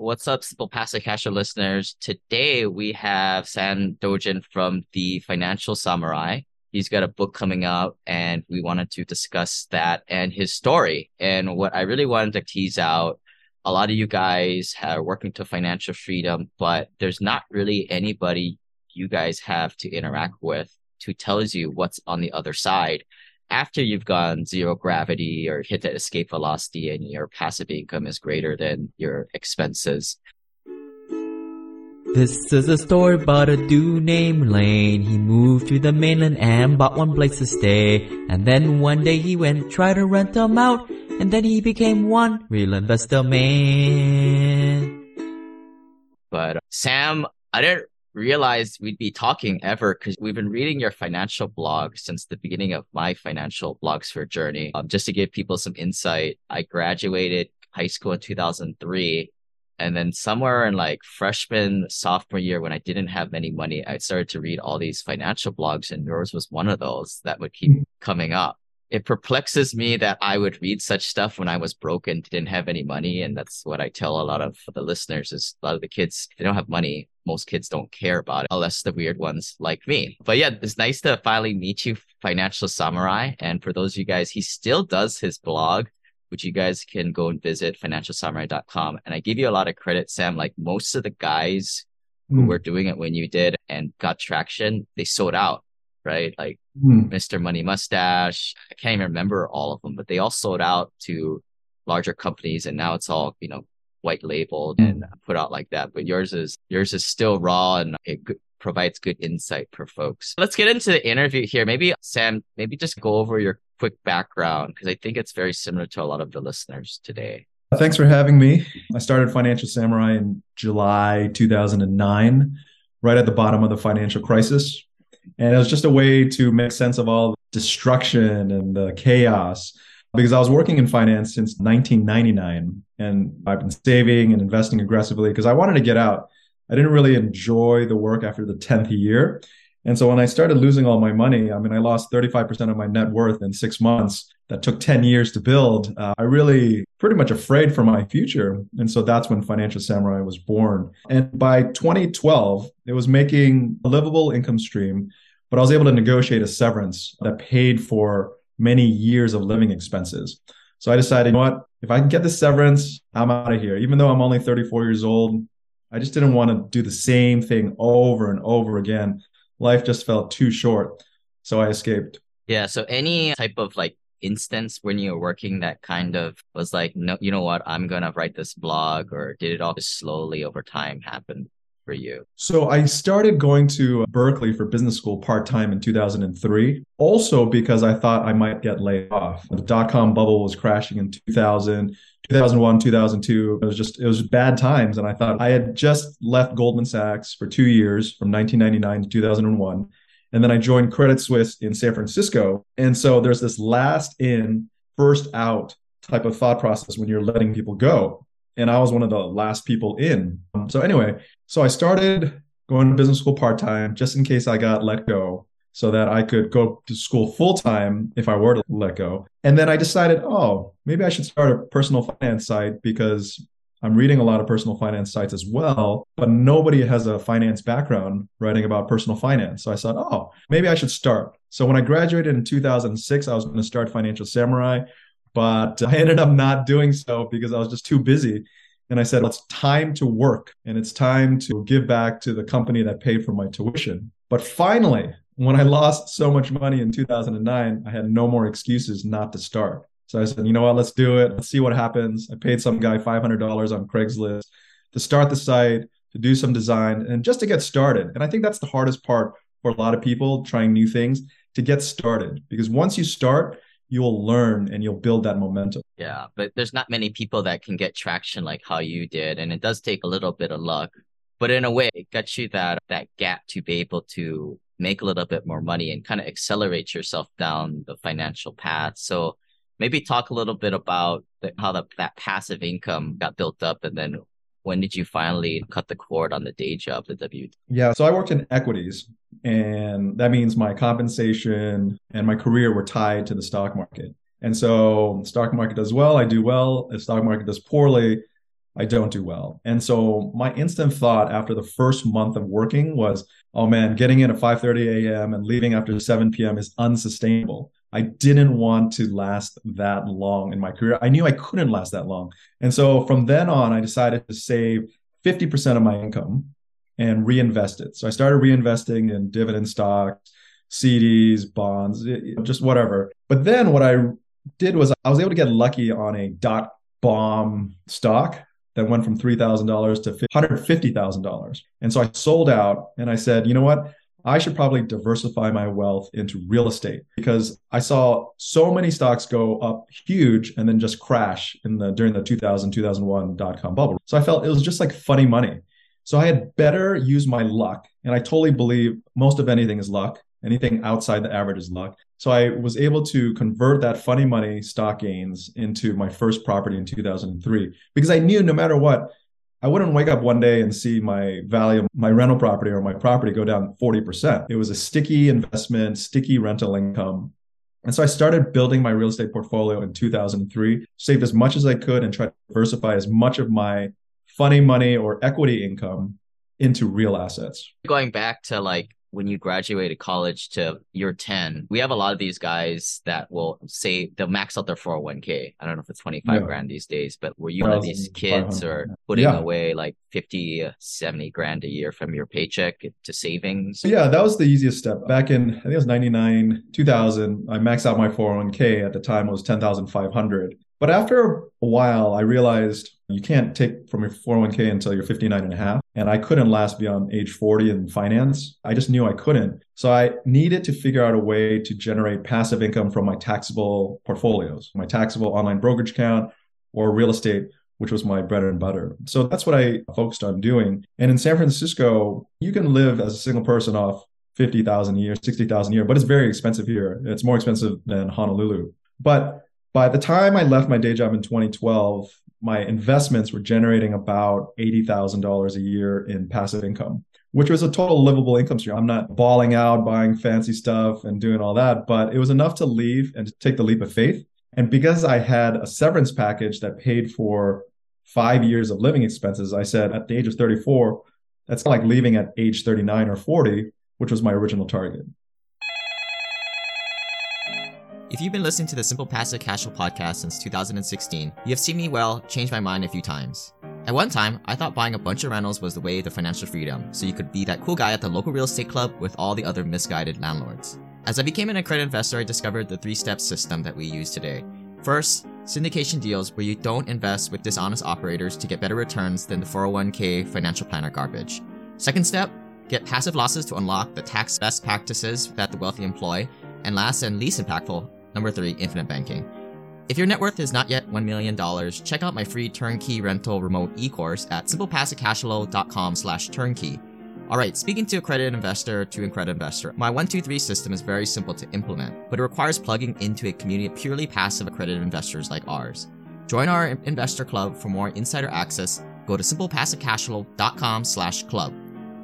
What's up, Simple Passive Cash listeners? Today we have Sam Dogen from the Financial Samurai. He's got a book coming out and we wanted to discuss that and his story. And what I really wanted to tease out, a lot of you guys are working to financial freedom, but there's not really anybody you guys have to interact with who tells you what's on the other side after you've gone zero gravity or hit that escape velocity and your passive income is greater than your expenses. This is a story about a dude named Lane. He moved to the mainland and bought one place to stay. And then one day he went try to rent them out. And then he became one real investor man. But uh, Sam, I didn't realized we'd be talking ever because we've been reading your financial blog since the beginning of my financial blogosphere journey. Um, just to give people some insight, I graduated high school in 2003. And then somewhere in like freshman, sophomore year, when I didn't have any money, I started to read all these financial blogs and yours was one of those that would keep coming up it perplexes me that I would read such stuff when I was broke and didn't have any money. And that's what I tell a lot of the listeners is a lot of the kids, they don't have money. Most kids don't care about it unless the weird ones like me. But yeah, it's nice to finally meet you, Financial Samurai. And for those of you guys, he still does his blog, which you guys can go and visit financialsamurai.com. And I give you a lot of credit, Sam. Like most of the guys who mm. were doing it when you did and got traction, they sold out right? Like hmm. Mr. Money Mustache. I can't even remember all of them, but they all sold out to larger companies and now it's all, you know, white labeled hmm. and put out like that. But yours is yours is still raw and it g- provides good insight for folks. Let's get into the interview here. Maybe Sam, maybe just go over your quick background because I think it's very similar to a lot of the listeners today. Thanks for having me. I started Financial Samurai in July 2009, right at the bottom of the financial crisis. And it was just a way to make sense of all the destruction and the chaos because I was working in finance since 1999 and I've been saving and investing aggressively because I wanted to get out. I didn't really enjoy the work after the 10th year. And so when I started losing all my money, I mean, I lost 35% of my net worth in six months. That took 10 years to build. Uh, I really pretty much afraid for my future. And so that's when Financial Samurai was born. And by 2012, it was making a livable income stream, but I was able to negotiate a severance that paid for many years of living expenses. So I decided, you know what? If I can get the severance, I'm out of here. Even though I'm only 34 years old, I just didn't want to do the same thing over and over again life just felt too short. So I escaped. Yeah. So any type of like instance when you were working that kind of was like, no, you know what, I'm gonna write this blog, or did it all just slowly over time happen? For you? So I started going to Berkeley for business school part time in 2003, also because I thought I might get laid off. The dot com bubble was crashing in 2000. 2001, 2002, it was just, it was bad times. And I thought I had just left Goldman Sachs for two years from 1999 to 2001. And then I joined Credit Suisse in San Francisco. And so there's this last in, first out type of thought process when you're letting people go. And I was one of the last people in. Um, so anyway, so I started going to business school part time just in case I got let go so that I could go to school full time if I were to let go. And then I decided, oh, maybe I should start a personal finance site because I'm reading a lot of personal finance sites as well, but nobody has a finance background writing about personal finance. So I thought, oh, maybe I should start. So when I graduated in 2006, I was going to start Financial Samurai, but I ended up not doing so because I was just too busy. And I said, it's time to work and it's time to give back to the company that paid for my tuition. But finally, when I lost so much money in 2009, I had no more excuses not to start. So I said, you know what, let's do it. Let's see what happens. I paid some guy $500 on Craigslist to start the site, to do some design, and just to get started. And I think that's the hardest part for a lot of people trying new things to get started. Because once you start, you'll learn and you'll build that momentum. Yeah, but there's not many people that can get traction like how you did. And it does take a little bit of luck. But in a way, it got you that that gap to be able to make a little bit more money and kind of accelerate yourself down the financial path. So maybe talk a little bit about the, how the, that passive income got built up and then when did you finally cut the cord on the day job, the W? Yeah, so I worked in equities, and that means my compensation and my career were tied to the stock market. And so, stock market does well, I do well. The stock market does poorly, I don't do well. And so my instant thought after the first month of working was, oh man, getting in at 5:30 a.m. and leaving after 7 p.m. is unsustainable. I didn't want to last that long in my career. I knew I couldn't last that long. And so from then on, I decided to save 50% of my income and reinvest it. So I started reinvesting in dividend stocks, CDs, bonds, just whatever. But then what I did was I was able to get lucky on a dot bomb stock that went from $3,000 to $150,000. And so I sold out and I said, you know what? I should probably diversify my wealth into real estate because I saw so many stocks go up huge and then just crash in the during the 2000 2001 dot com bubble. So I felt it was just like funny money. So I had better use my luck and I totally believe most of anything is luck. Anything outside the average is luck. So I was able to convert that funny money stock gains into my first property in 2003 because I knew no matter what I wouldn't wake up one day and see my value of my rental property or my property go down 40%. It was a sticky investment, sticky rental income. And so I started building my real estate portfolio in 2003, saved as much as I could and tried to diversify as much of my funny money or equity income into real assets. Going back to like when you graduated college to year 10, we have a lot of these guys that will say they'll max out their 401k. I don't know if it's 25 yeah. grand these days, but were you one of these kids or putting yeah. away like 50, 70 grand a year from your paycheck to savings? Yeah, that was the easiest step. Back in, I think it was 99, 2000, I maxed out my 401k at the time it was 10,500. But after a while, I realized you can't take from your 401k until you're 59 and a half. And I couldn't last beyond age 40 in finance. I just knew I couldn't. So I needed to figure out a way to generate passive income from my taxable portfolios, my taxable online brokerage account or real estate, which was my bread and butter. So that's what I focused on doing. And in San Francisco, you can live as a single person off 50,000 a year, 60,000 a year, but it's very expensive here. It's more expensive than Honolulu. But by the time I left my day job in 2012, my investments were generating about $80,000 a year in passive income, which was a total livable income stream. I'm not bawling out, buying fancy stuff and doing all that, but it was enough to leave and take the leap of faith. And because I had a severance package that paid for five years of living expenses, I said at the age of 34, that's like leaving at age 39 or 40, which was my original target. If you've been listening to the Simple Passive Cashflow podcast since 2016, you have seen me well change my mind a few times. At one time, I thought buying a bunch of rentals was the way to financial freedom, so you could be that cool guy at the local real estate club with all the other misguided landlords. As I became an accredited investor, I discovered the three step system that we use today. First, syndication deals where you don't invest with dishonest operators to get better returns than the 401k financial planner garbage. Second step, get passive losses to unlock the tax best practices that the wealthy employ. And last and least impactful, Number three, infinite banking. If your net worth is not yet $1 million, check out my free turnkey rental remote e-course at simplepassivecashflow.com slash turnkey. Alright, speaking to accredited investor to accredited investor, my 123 system is very simple to implement, but it requires plugging into a community of purely passive accredited investors like ours. Join our investor club for more insider access. Go to simplepassivecashflow.com slash club.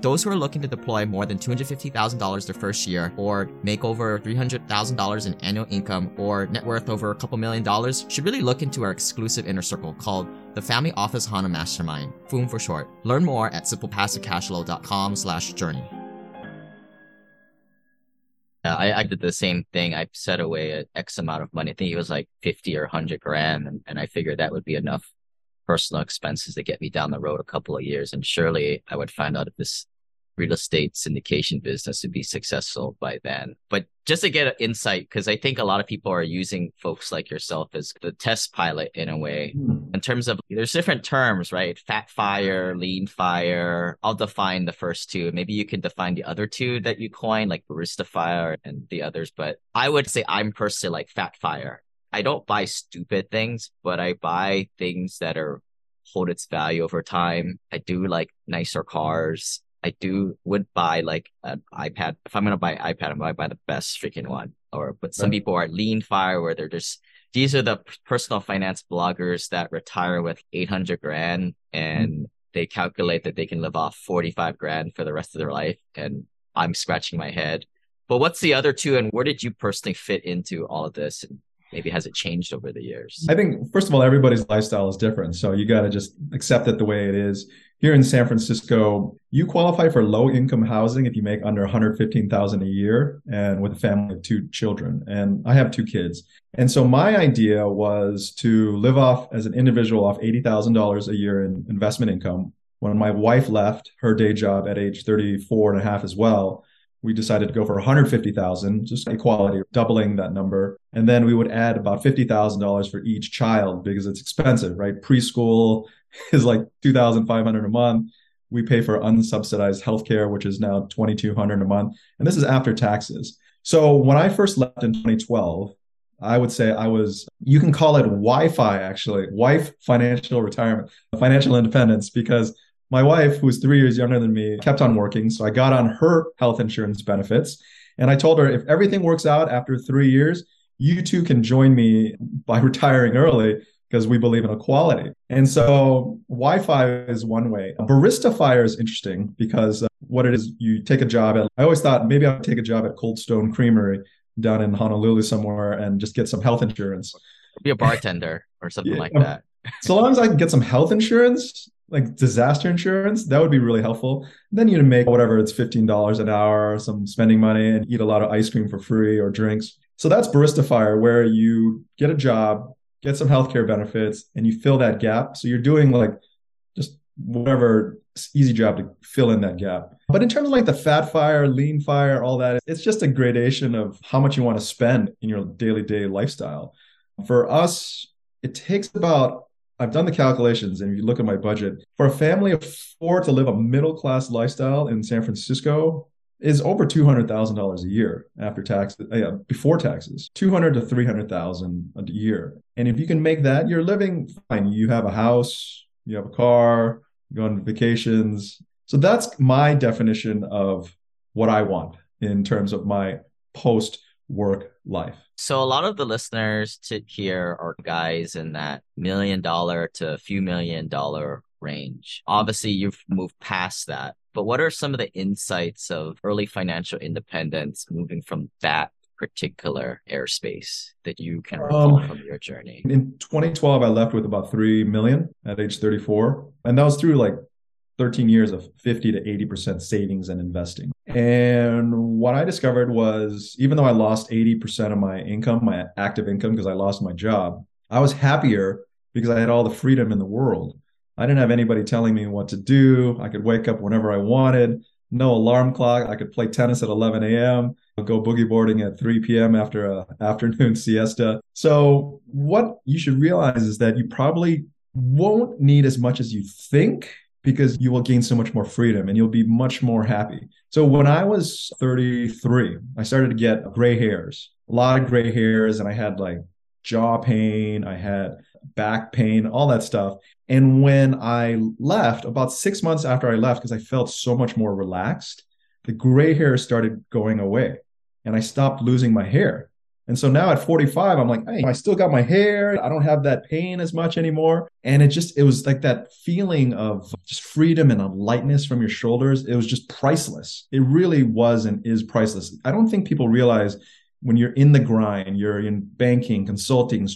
Those who are looking to deploy more than $250,000 their first year, or make over $300,000 in annual income, or net worth over a couple million dollars, should really look into our exclusive inner circle called the Family Office HANA Mastermind, FOOM for short. Learn more at simplepassivecashflow.com slash journey. I, I did the same thing. I set away an X amount of money. I think it was like 50 or 100 grand. And, and I figured that would be enough personal expenses to get me down the road a couple of years. And surely I would find out if this real estate syndication business to be successful by then. But just to get an insight, because I think a lot of people are using folks like yourself as the test pilot in a way, mm. in terms of there's different terms, right? Fat fire, lean fire. I'll define the first two. Maybe you can define the other two that you coined, like barista fire and the others. But I would say I'm personally like fat fire. I don't buy stupid things, but I buy things that are hold its value over time. I do like nicer cars. I do would buy like an iPad. If I'm gonna buy an iPad, I'm gonna buy the best freaking one. Or but some right. people are lean fire where they're just these are the personal finance bloggers that retire with 800 grand and mm-hmm. they calculate that they can live off 45 grand for the rest of their life. And I'm scratching my head. But what's the other two and where did you personally fit into all of this? And maybe has it changed over the years? I think first of all, everybody's lifestyle is different, so you got to just accept it the way it is. Here in San Francisco, you qualify for low income housing if you make under 115,000 a year and with a family of two children. And I have two kids. And so my idea was to live off as an individual off $80,000 a year in investment income. When my wife left her day job at age 34 and a half as well, we decided to go for 150,000, just equality, doubling that number. And then we would add about $50,000 for each child because it's expensive, right? Preschool is like 2,500 a month. We pay for unsubsidized healthcare, which is now 2,200 a month. And this is after taxes. So when I first left in 2012, I would say I was, you can call it Wi Fi actually, wife financial retirement, financial independence, because my wife, who's three years younger than me, kept on working. So I got on her health insurance benefits. And I told her if everything works out after three years, you too can join me by retiring early because we believe in equality. And so Wi-Fi is one way. Barista Fire is interesting because uh, what it is, you take a job at, I always thought maybe I'd take a job at Cold Stone Creamery down in Honolulu somewhere and just get some health insurance. Be a bartender or something yeah. like that. so long as I can get some health insurance, like disaster insurance, that would be really helpful. Then you make whatever it's $15 an hour, some spending money and eat a lot of ice cream for free or drinks. So that's Barista Fire, where you get a job, get some healthcare benefits, and you fill that gap. So you're doing like just whatever easy job to fill in that gap. But in terms of like the fat fire, lean fire, all that, it's just a gradation of how much you want to spend in your daily day lifestyle. For us, it takes about I've done the calculations, and if you look at my budget, for a family of four to live a middle class lifestyle in San Francisco is over two hundred thousand dollars a year after taxes, uh, before taxes, two hundred to three hundred thousand a year. And if you can make that, you're living fine. You have a house, you have a car, you go on vacations. So that's my definition of what I want in terms of my post work life. So a lot of the listeners to here are guys in that million dollar to a few million dollar range. Obviously, you've moved past that. But what are some of the insights of early financial independence moving from that particular airspace that you can recall um, from your journey? In 2012, I left with about 3 million at age 34. And that was through like 13 years of 50 to 80% savings and investing. And what I discovered was even though I lost 80% of my income, my active income, because I lost my job, I was happier because I had all the freedom in the world. I didn't have anybody telling me what to do. I could wake up whenever I wanted, no alarm clock. I could play tennis at 11 a.m., go boogie boarding at 3 p.m. after a afternoon siesta. So what you should realize is that you probably won't need as much as you think because you will gain so much more freedom and you'll be much more happy. So when I was 33, I started to get gray hairs, a lot of gray hairs, and I had like jaw pain, I had back pain, all that stuff. And when I left, about six months after I left, because I felt so much more relaxed, the gray hair started going away and I stopped losing my hair. And so now at 45, I'm like, hey, I still got my hair. I don't have that pain as much anymore. And it just, it was like that feeling of just freedom and a lightness from your shoulders. It was just priceless. It really was and is priceless. I don't think people realize when you're in the grind, you're in banking, consulting,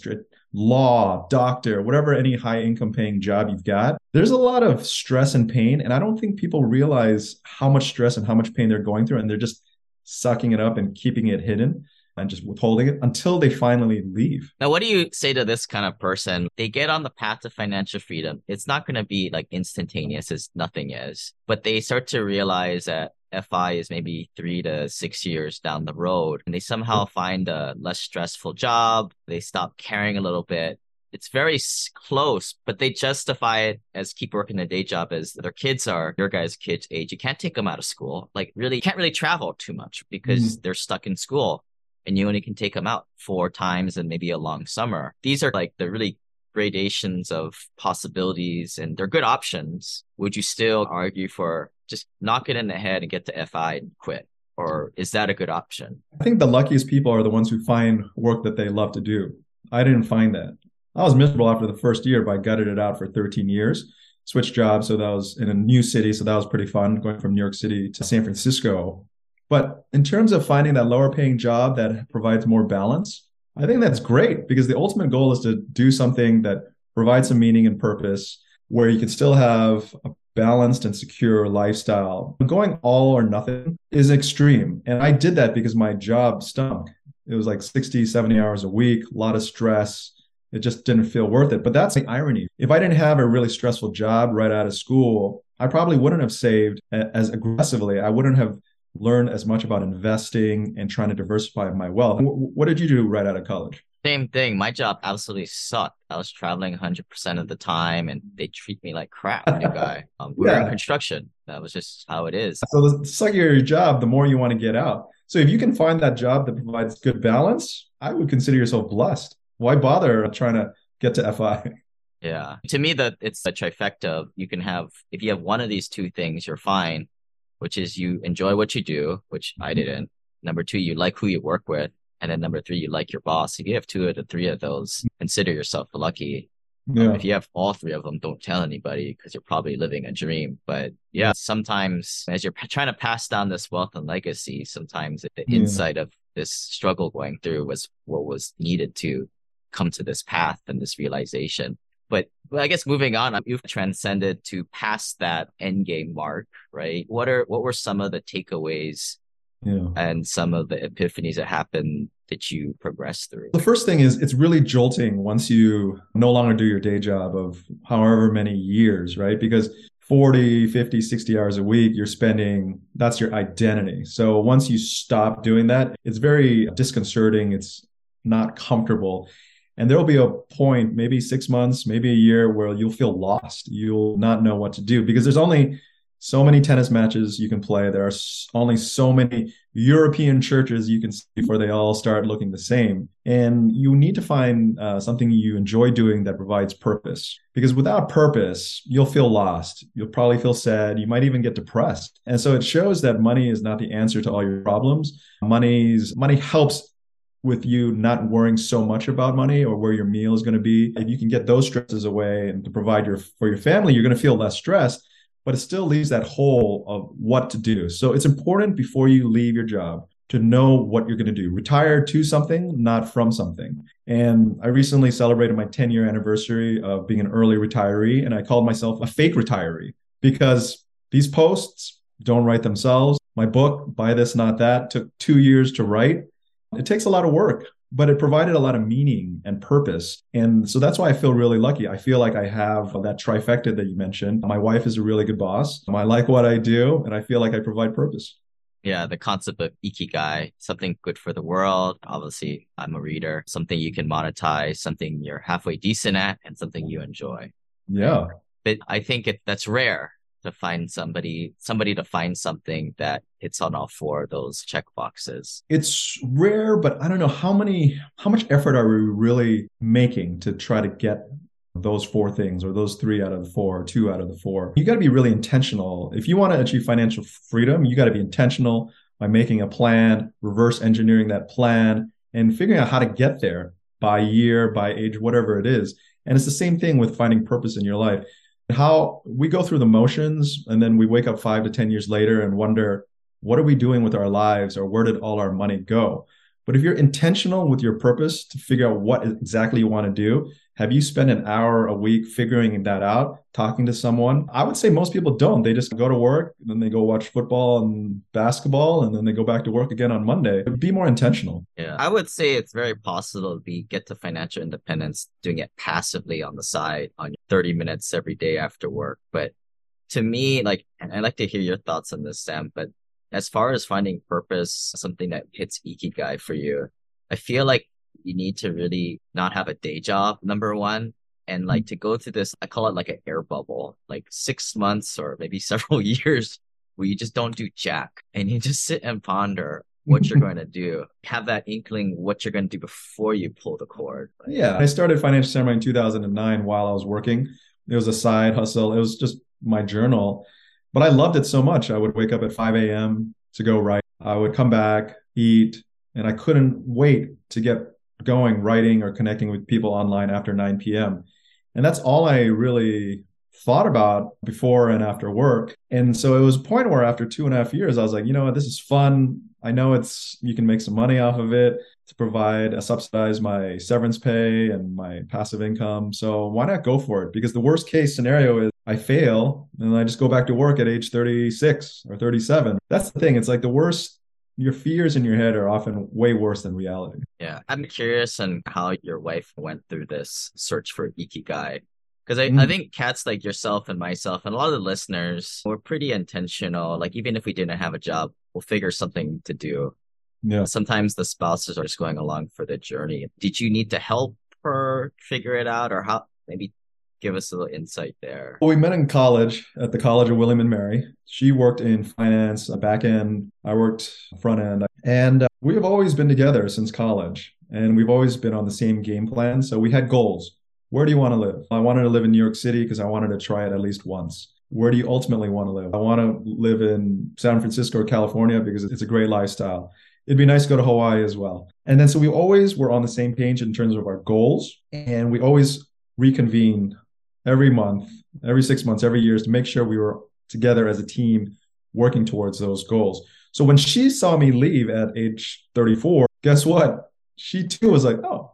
law, doctor, whatever any high income paying job you've got, there's a lot of stress and pain. And I don't think people realize how much stress and how much pain they're going through. And they're just sucking it up and keeping it hidden and just withholding it until they finally leave. Now, what do you say to this kind of person? They get on the path to financial freedom. It's not going to be like instantaneous as nothing is, but they start to realize that FI is maybe three to six years down the road and they somehow find a less stressful job. They stop caring a little bit. It's very close, but they justify it as keep working a day job as their kids are your guys' kids' age. You can't take them out of school. Like really you can't really travel too much because mm. they're stuck in school and you only can take them out four times and maybe a long summer. These are like the really gradations of possibilities and they're good options. Would you still argue for just knock it in the head and get to FI and quit? Or is that a good option? I think the luckiest people are the ones who find work that they love to do. I didn't find that. I was miserable after the first year, but I gutted it out for 13 years. Switched jobs, so that was in a new city, so that was pretty fun going from New York City to San Francisco. But in terms of finding that lower paying job that provides more balance, I think that's great because the ultimate goal is to do something that provides some meaning and purpose where you can still have a balanced and secure lifestyle. Going all or nothing is extreme. And I did that because my job stunk. It was like 60, 70 hours a week, a lot of stress. It just didn't feel worth it. But that's the irony. If I didn't have a really stressful job right out of school, I probably wouldn't have saved as aggressively. I wouldn't have learned as much about investing and trying to diversify my wealth. What did you do right out of college? Same thing. My job absolutely sucked. I was traveling 100% of the time and they treat me like crap, new guy. Um, we yeah. in construction. That was just how it is. So the suckier your job, the more you want to get out. So if you can find that job that provides good balance, I would consider yourself blessed. Why bother trying to get to FI? Yeah. To me, that it's a trifecta. You can have, if you have one of these two things, you're fine, which is you enjoy what you do, which I didn't. Number two, you like who you work with. And then number three, you like your boss. If you have two of the three of those, consider yourself lucky. Um, yeah. Um, if you have all three of them, don't tell anybody because you're probably living a dream. But yeah, sometimes as you're p- trying to pass down this wealth and legacy, sometimes the yeah. insight of this struggle going through was what was needed to come to this path and this realization. But I guess moving on, um, you've transcended to past that end game mark, right? What are what were some of the takeaways yeah. and some of the epiphanies that happened that you progress through? The first thing is it's really jolting once you no longer do your day job of however many years, right? Because 40, 50, 60 hours a week, you're spending, that's your identity. So once you stop doing that, it's very disconcerting. It's not comfortable. And there'll be a point, maybe six months, maybe a year, where you'll feel lost. You'll not know what to do because there's only so many tennis matches you can play. There are only so many European churches you can see before they all start looking the same. And you need to find uh, something you enjoy doing that provides purpose. Because without purpose, you'll feel lost. You'll probably feel sad. You might even get depressed. And so it shows that money is not the answer to all your problems. Money's money helps with you not worrying so much about money or where your meal is going to be. If you can get those stresses away and to provide your for your family, you're going to feel less stressed but it still leaves that hole of what to do. So it's important before you leave your job to know what you're going to do. Retire to something, not from something. And I recently celebrated my 10 year anniversary of being an early retiree, and I called myself a fake retiree because these posts don't write themselves. My book, Buy This, Not That, took two years to write. It takes a lot of work but it provided a lot of meaning and purpose. And so that's why I feel really lucky. I feel like I have that trifecta that you mentioned. My wife is a really good boss. Um, I like what I do, and I feel like I provide purpose. Yeah, the concept of ikigai, something good for the world. Obviously, I'm a reader, something you can monetize, something you're halfway decent at, and something you enjoy. Yeah. But I think it, that's rare to find somebody somebody to find something that hits on all four of those check boxes. It's rare but i don't know how many how much effort are we really making to try to get those four things or those three out of the four or two out of the four? You got to be really intentional. If you want to achieve financial freedom you got to be intentional by making a plan reverse engineering that plan and figuring out how to get there by year by age whatever it is. And it's the same thing with finding purpose in your life how we go through the motions and then we wake up five to 10 years later and wonder, what are we doing with our lives or where did all our money go? But if you're intentional with your purpose to figure out what exactly you want to do, have you spent an hour a week figuring that out, talking to someone? I would say most people don't. They just go to work, then they go watch football and basketball, and then they go back to work again on Monday. Be more intentional. Yeah. I would say it's very possible to be get to financial independence doing it passively on the side on 30 minutes every day after work. But to me, like, and I'd like to hear your thoughts on this, Sam, but as far as finding purpose, something that hits ikigai for you, I feel like you need to really not have a day job, number one. And like mm-hmm. to go through this, I call it like an air bubble, like six months or maybe several years where you just don't do jack and you just sit and ponder what you're going to do. Have that inkling what you're going to do before you pull the cord. Like, yeah. Uh, I started Financial Samurai in 2009 while I was working. It was a side hustle. It was just my journal, but I loved it so much. I would wake up at 5 a.m. to go write. I would come back, eat, and I couldn't wait to get going writing or connecting with people online after 9 p.m. And that's all I really thought about before and after work. And so it was a point where after two and a half years, I was like, you know what, this is fun. I know it's you can make some money off of it to provide uh, subsidize my severance pay and my passive income. So why not go for it? Because the worst case scenario is I fail and I just go back to work at age 36 or 37. That's the thing. It's like the worst your fears in your head are often way worse than reality. Yeah. I'm curious on how your wife went through this search for Ikigai. Because I, mm. I think cats like yourself and myself and a lot of the listeners were pretty intentional. Like even if we didn't have a job, we'll figure something to do. Yeah. Sometimes the spouses are just going along for the journey. Did you need to help her figure it out or how maybe give us a little insight there? Well, we met in college at the College of William and Mary. She worked in finance, a back end. I worked front end. And uh, we have always been together since college. And we've always been on the same game plan. So we had goals. Where do you want to live? I wanted to live in New York City because I wanted to try it at least once. Where do you ultimately want to live? I want to live in San Francisco or California because it's a great lifestyle. It'd be nice to go to Hawaii as well. And then so we always were on the same page in terms of our goals. And we always reconvene every month, every six months, every year to make sure we were together as a team working towards those goals. So when she saw me leave at age 34, guess what? She too was like, oh,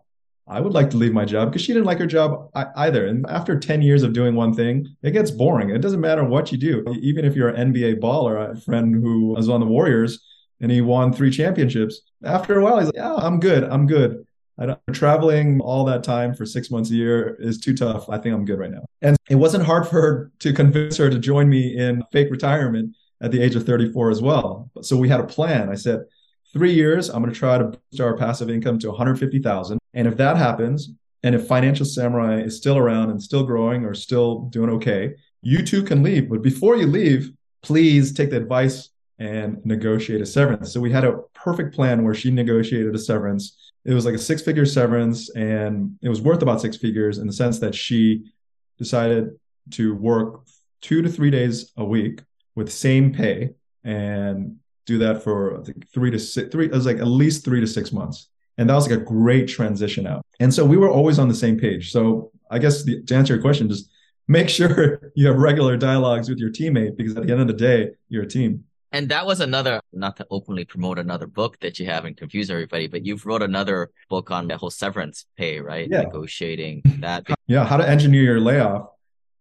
I would like to leave my job because she didn't like her job either. And after 10 years of doing one thing, it gets boring. It doesn't matter what you do. Even if you're an NBA baller, a friend who was on the Warriors and he won three championships, after a while, he's like, yeah, I'm good. I'm good. I don't, traveling all that time for six months a year is too tough. I think I'm good right now. And it wasn't hard for her to convince her to join me in fake retirement at the age of 34 as well. So we had a plan. I said, three years, I'm going to try to boost our passive income to 150,000. And if that happens, and if Financial Samurai is still around and still growing or still doing okay, you too can leave. But before you leave, please take the advice and negotiate a severance. So we had a perfect plan where she negotiated a severance it was like a six figure severance and it was worth about six figures in the sense that she decided to work two to three days a week with same pay and do that for I think three to six three it was like at least three to six months. And that was like a great transition out. And so we were always on the same page. So i guess the, to answer your question just make sure you have regular dialogues with your teammate because at the end of the day you're a team and that was another, not to openly promote another book that you have and confuse everybody, but you've wrote another book on the whole severance pay, right? Yeah. Negotiating that. Yeah. How to engineer your layoff,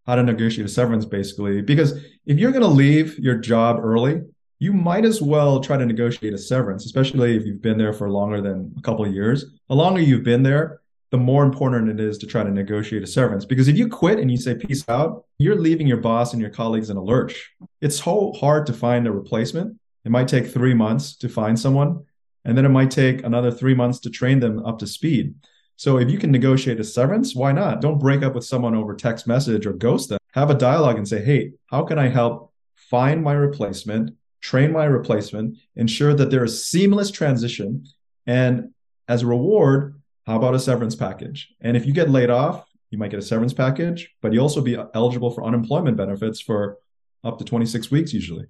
how to negotiate a severance, basically. Because if you're going to leave your job early, you might as well try to negotiate a severance, especially if you've been there for longer than a couple of years. The longer you've been there, the more important it is to try to negotiate a severance. Because if you quit and you say peace out, you're leaving your boss and your colleagues in a lurch. It's so hard to find a replacement. It might take three months to find someone, and then it might take another three months to train them up to speed. So if you can negotiate a severance, why not? Don't break up with someone over text message or ghost them. Have a dialogue and say, hey, how can I help find my replacement, train my replacement, ensure that there is seamless transition, and as a reward, how about a severance package? And if you get laid off, you might get a severance package, but you also be eligible for unemployment benefits for up to 26 weeks usually.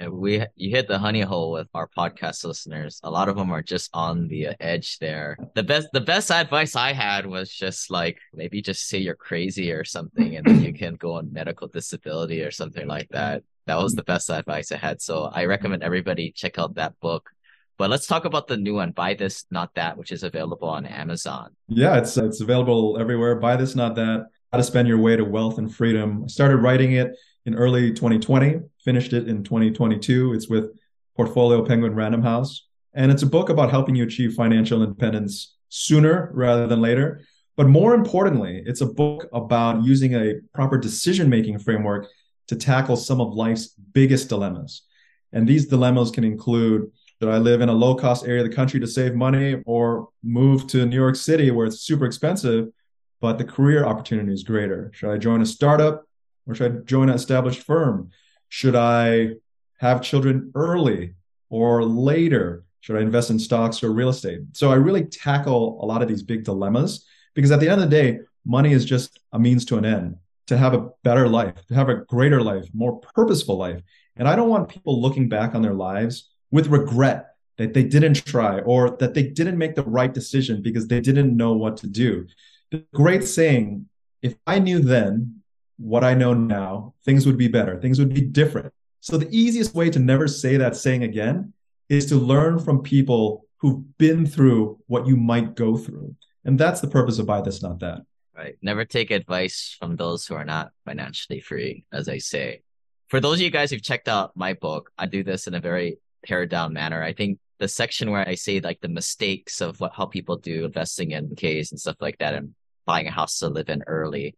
Yeah, we you hit the honey hole with our podcast listeners. A lot of them are just on the edge there. The best the best advice I had was just like maybe just say you're crazy or something, and then you can go on medical disability or something like that. That was the best advice I had. So I recommend everybody check out that book. But let's talk about the new one, Buy This Not That, which is available on Amazon. Yeah, it's it's available everywhere. Buy This Not That. How to spend your way to wealth and freedom. I started writing it in early 2020, finished it in 2022. It's with Portfolio Penguin Random House. And it's a book about helping you achieve financial independence sooner rather than later. But more importantly, it's a book about using a proper decision making framework to tackle some of life's biggest dilemmas. And these dilemmas can include should I live in a low cost area of the country to save money or move to New York City where it's super expensive, but the career opportunity is greater? Should I join a startup or should I join an established firm? Should I have children early or later? Should I invest in stocks or real estate? So I really tackle a lot of these big dilemmas because at the end of the day, money is just a means to an end to have a better life, to have a greater life, more purposeful life. And I don't want people looking back on their lives with regret that they didn't try or that they didn't make the right decision because they didn't know what to do. The great saying, if I knew then what I know now, things would be better, things would be different. So the easiest way to never say that saying again is to learn from people who've been through what you might go through. And that's the purpose of buy this, not that. Right. Never take advice from those who are not financially free, as I say. For those of you guys who've checked out my book, I do this in a very pared down manner. I think the section where I say like the mistakes of what how people do investing in Ks and stuff like that and buying a house to live in early.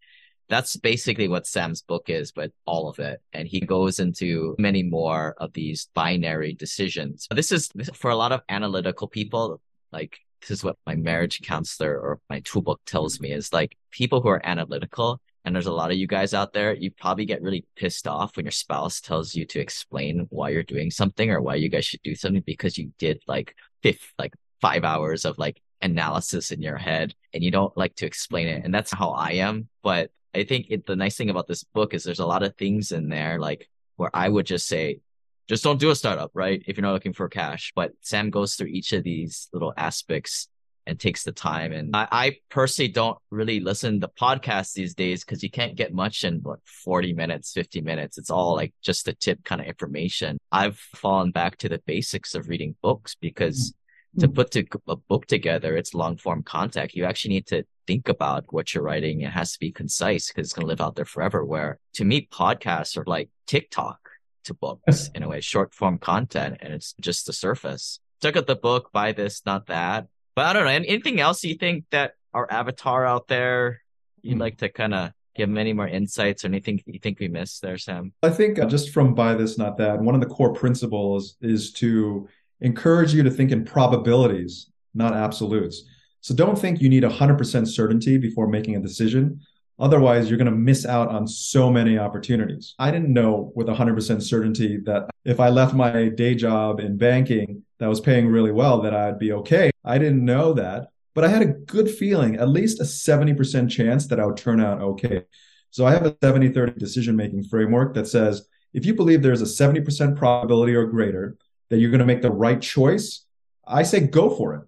That's basically what Sam's book is, but all of it. And he goes into many more of these binary decisions. This is for a lot of analytical people, like this is what my marriage counselor or my tool book tells me is like people who are analytical and there's a lot of you guys out there, you probably get really pissed off when your spouse tells you to explain why you're doing something or why you guys should do something because you did like fifth, like five hours of like analysis in your head and you don't like to explain it. And that's how I am. But I think it, the nice thing about this book is there's a lot of things in there, like where I would just say, just don't do a startup, right? If you're not looking for cash. But Sam goes through each of these little aspects and takes the time. And I, I personally don't really listen to podcasts these days because you can't get much in what 40 minutes, 50 minutes. It's all like just a tip kind of information. I've fallen back to the basics of reading books because mm-hmm. to put to, a book together, it's long form content. You actually need to think about what you're writing. It has to be concise because it's going to live out there forever. Where to me, podcasts are like TikTok to books in a way, short form content, and it's just the surface. Check out the book, buy this, not that but I don't know. Anything else you think that our avatar out there you'd mm. like to kind of give many more insights or anything you think we missed there, Sam? I think uh, just from buy this, not that, one of the core principles is to encourage you to think in probabilities, not absolutes. So don't think you need 100% certainty before making a decision. Otherwise, you're going to miss out on so many opportunities. I didn't know with 100% certainty that if I left my day job in banking that was paying really well, that I'd be okay. I didn't know that, but I had a good feeling, at least a 70% chance that I would turn out okay. So I have a 70 30 decision making framework that says if you believe there's a 70% probability or greater that you're going to make the right choice, I say go for it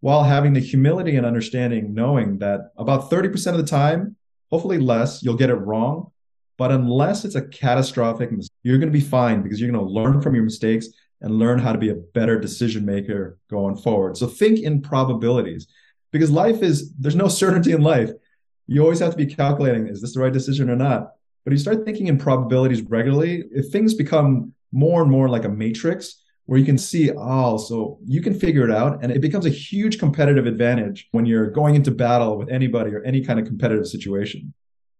while having the humility and understanding, knowing that about 30% of the time, hopefully less, you'll get it wrong. But unless it's a catastrophic mistake, you're going to be fine because you're going to learn from your mistakes and learn how to be a better decision maker going forward. So think in probabilities because life is, there's no certainty in life. You always have to be calculating, is this the right decision or not? But you start thinking in probabilities regularly, if things become more and more like a matrix, where you can see, oh, so you can figure it out. And it becomes a huge competitive advantage when you're going into battle with anybody or any kind of competitive situation.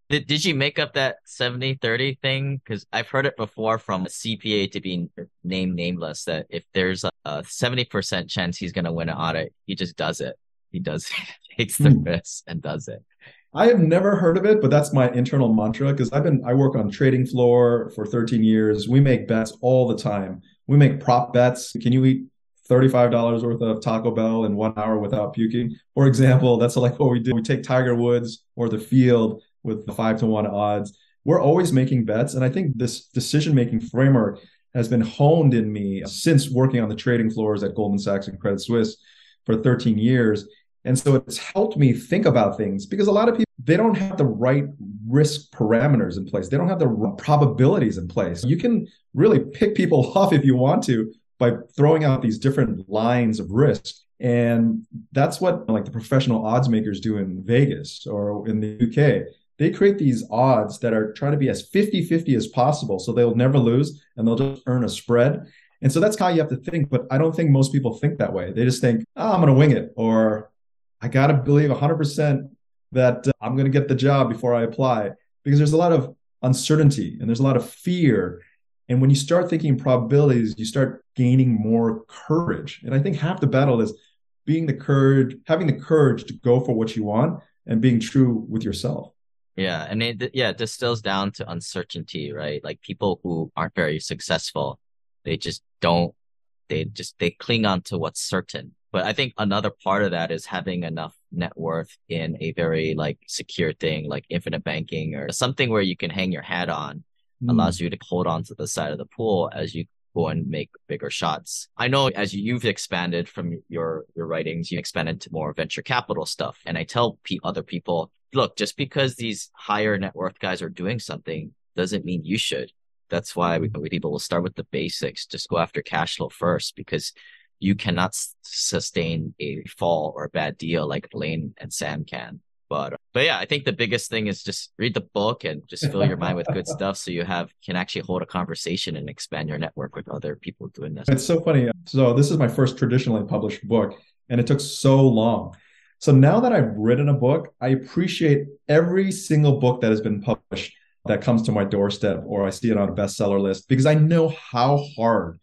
Did, did you make up that 70 30 thing? Because I've heard it before from a CPA to be named nameless that if there's a, a 70% chance he's going to win an audit, he just does it. He does, takes the hmm. risk and does it. I have never heard of it, but that's my internal mantra because I've been I work on trading floor for 13 years. We make bets all the time. We make prop bets. Can you eat $35 worth of Taco Bell in one hour without puking? For example, that's like what we do. We take Tiger Woods or the field with the five to one odds. We're always making bets. And I think this decision making framework has been honed in me since working on the trading floors at Goldman Sachs and Credit Suisse for 13 years. And so it's helped me think about things because a lot of people, they don't have the right risk parameters in place. They don't have the probabilities in place. You can really pick people off if you want to by throwing out these different lines of risk. And that's what like the professional odds makers do in Vegas or in the UK. They create these odds that are trying to be as 50 50 as possible. So they'll never lose and they'll just earn a spread. And so that's how you have to think. But I don't think most people think that way. They just think, oh, I'm going to wing it or I got to believe 100% that uh, I'm going to get the job before I apply because there's a lot of uncertainty and there's a lot of fear. And when you start thinking probabilities, you start gaining more courage. And I think half the battle is being the courage, having the courage to go for what you want and being true with yourself. Yeah. And it, yeah, it distills down to uncertainty, right? Like people who aren't very successful, they just don't, they just, they cling on to what's certain but I think another part of that is having enough net worth in a very like secure thing like infinite banking or something where you can hang your hat on mm. allows you to hold on to the side of the pool as you go and make bigger shots. I know as you've expanded from your your writings, you expanded to more venture capital stuff. And I tell pe- other people, look, just because these higher net worth guys are doing something doesn't mean you should That's why we, we people will start with the basics. Just go after cash flow first because you cannot sustain a fall or a bad deal like Lane and Sam can. But but yeah, I think the biggest thing is just read the book and just fill your mind with good stuff so you have can actually hold a conversation and expand your network with other people doing this. It's so funny. So this is my first traditionally published book and it took so long. So now that I've written a book, I appreciate every single book that has been published that comes to my doorstep or I see it on a bestseller list because I know how hard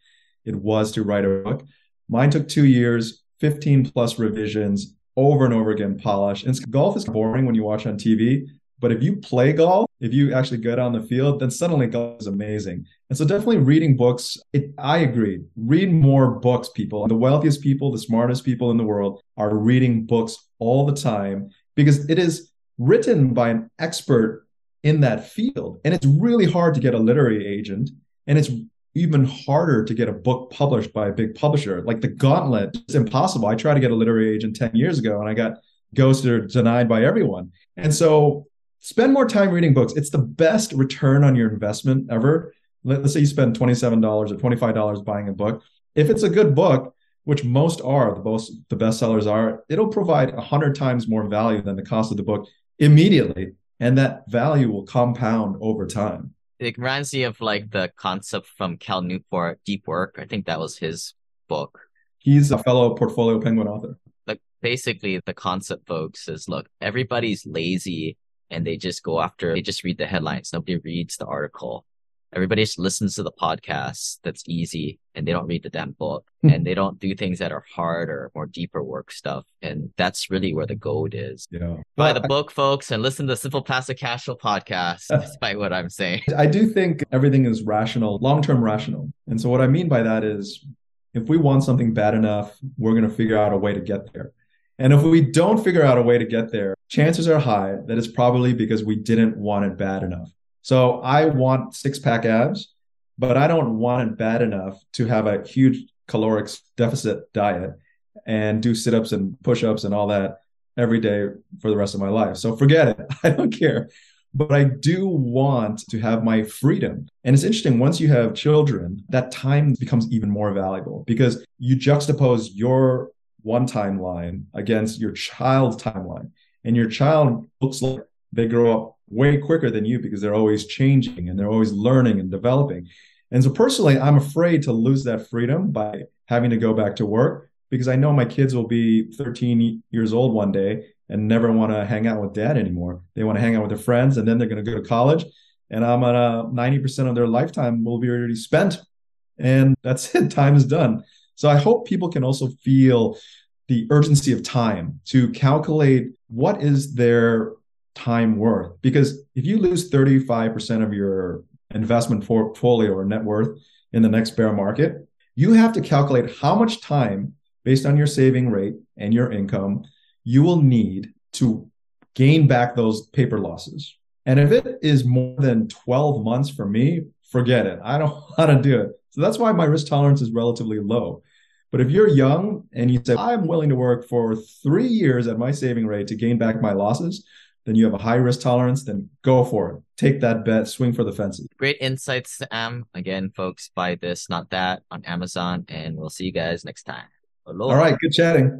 it was to write a book. Mine took 2 years, 15 plus revisions, over and over again polish. And golf is boring when you watch on TV, but if you play golf, if you actually get on the field, then suddenly golf is amazing. And so definitely reading books, it, I agree. Read more books, people. The wealthiest people, the smartest people in the world are reading books all the time because it is written by an expert in that field. And it's really hard to get a literary agent. And it's even harder to get a book published by a big publisher. Like the gauntlet, it's impossible. I tried to get a literary agent 10 years ago and I got ghosted or denied by everyone. And so spend more time reading books. It's the best return on your investment ever. Let's say you spend $27 or $25 buying a book. If it's a good book, which most are, the most the bestsellers are, it'll provide a hundred times more value than the cost of the book immediately. And that value will compound over time it reminds me of like the concept from Cal Newport, Deep Work. I think that was his book. He's a fellow Portfolio Penguin author. Like basically the concept, folks, is look, everybody's lazy and they just go after, they just read the headlines. Nobody reads the article everybody just listens to the podcast that's easy and they don't read the damn book hmm. and they don't do things that are hard or more deeper work stuff. And that's really where the gold is. Yeah. Buy the book, folks, and listen to the Simple Passive Cashflow podcast, despite what I'm saying. I do think everything is rational, long term rational. And so what I mean by that is if we want something bad enough, we're going to figure out a way to get there. And if we don't figure out a way to get there, chances are high that it's probably because we didn't want it bad enough. So I want six pack abs, but I don't want it bad enough to have a huge caloric deficit diet and do sit ups and push ups and all that every day for the rest of my life. So forget it. I don't care. But I do want to have my freedom. And it's interesting, once you have children, that time becomes even more valuable because you juxtapose your one timeline against your child's timeline. And your child looks like they grow up way quicker than you because they're always changing and they're always learning and developing. And so personally, I'm afraid to lose that freedom by having to go back to work because I know my kids will be 13 years old one day and never want to hang out with dad anymore. They want to hang out with their friends and then they're going to go to college. And I'm at a 90% of their lifetime will be already spent. And that's it. Time is done. So I hope people can also feel the urgency of time to calculate what is their time worth? Because if you lose 35% of your investment portfolio or net worth in the next bear market, you have to calculate how much time based on your saving rate and your income you will need to gain back those paper losses. And if it is more than 12 months for me, forget it. I don't want to do it. So that's why my risk tolerance is relatively low. But if you're young and you say, I'm willing to work for three years at my saving rate to gain back my losses, then you have a high risk tolerance, then go for it. Take that bet, swing for the fences. Great insights, Sam. Again, folks, buy this, not that on Amazon, and we'll see you guys next time. Aloha. All right, good chatting.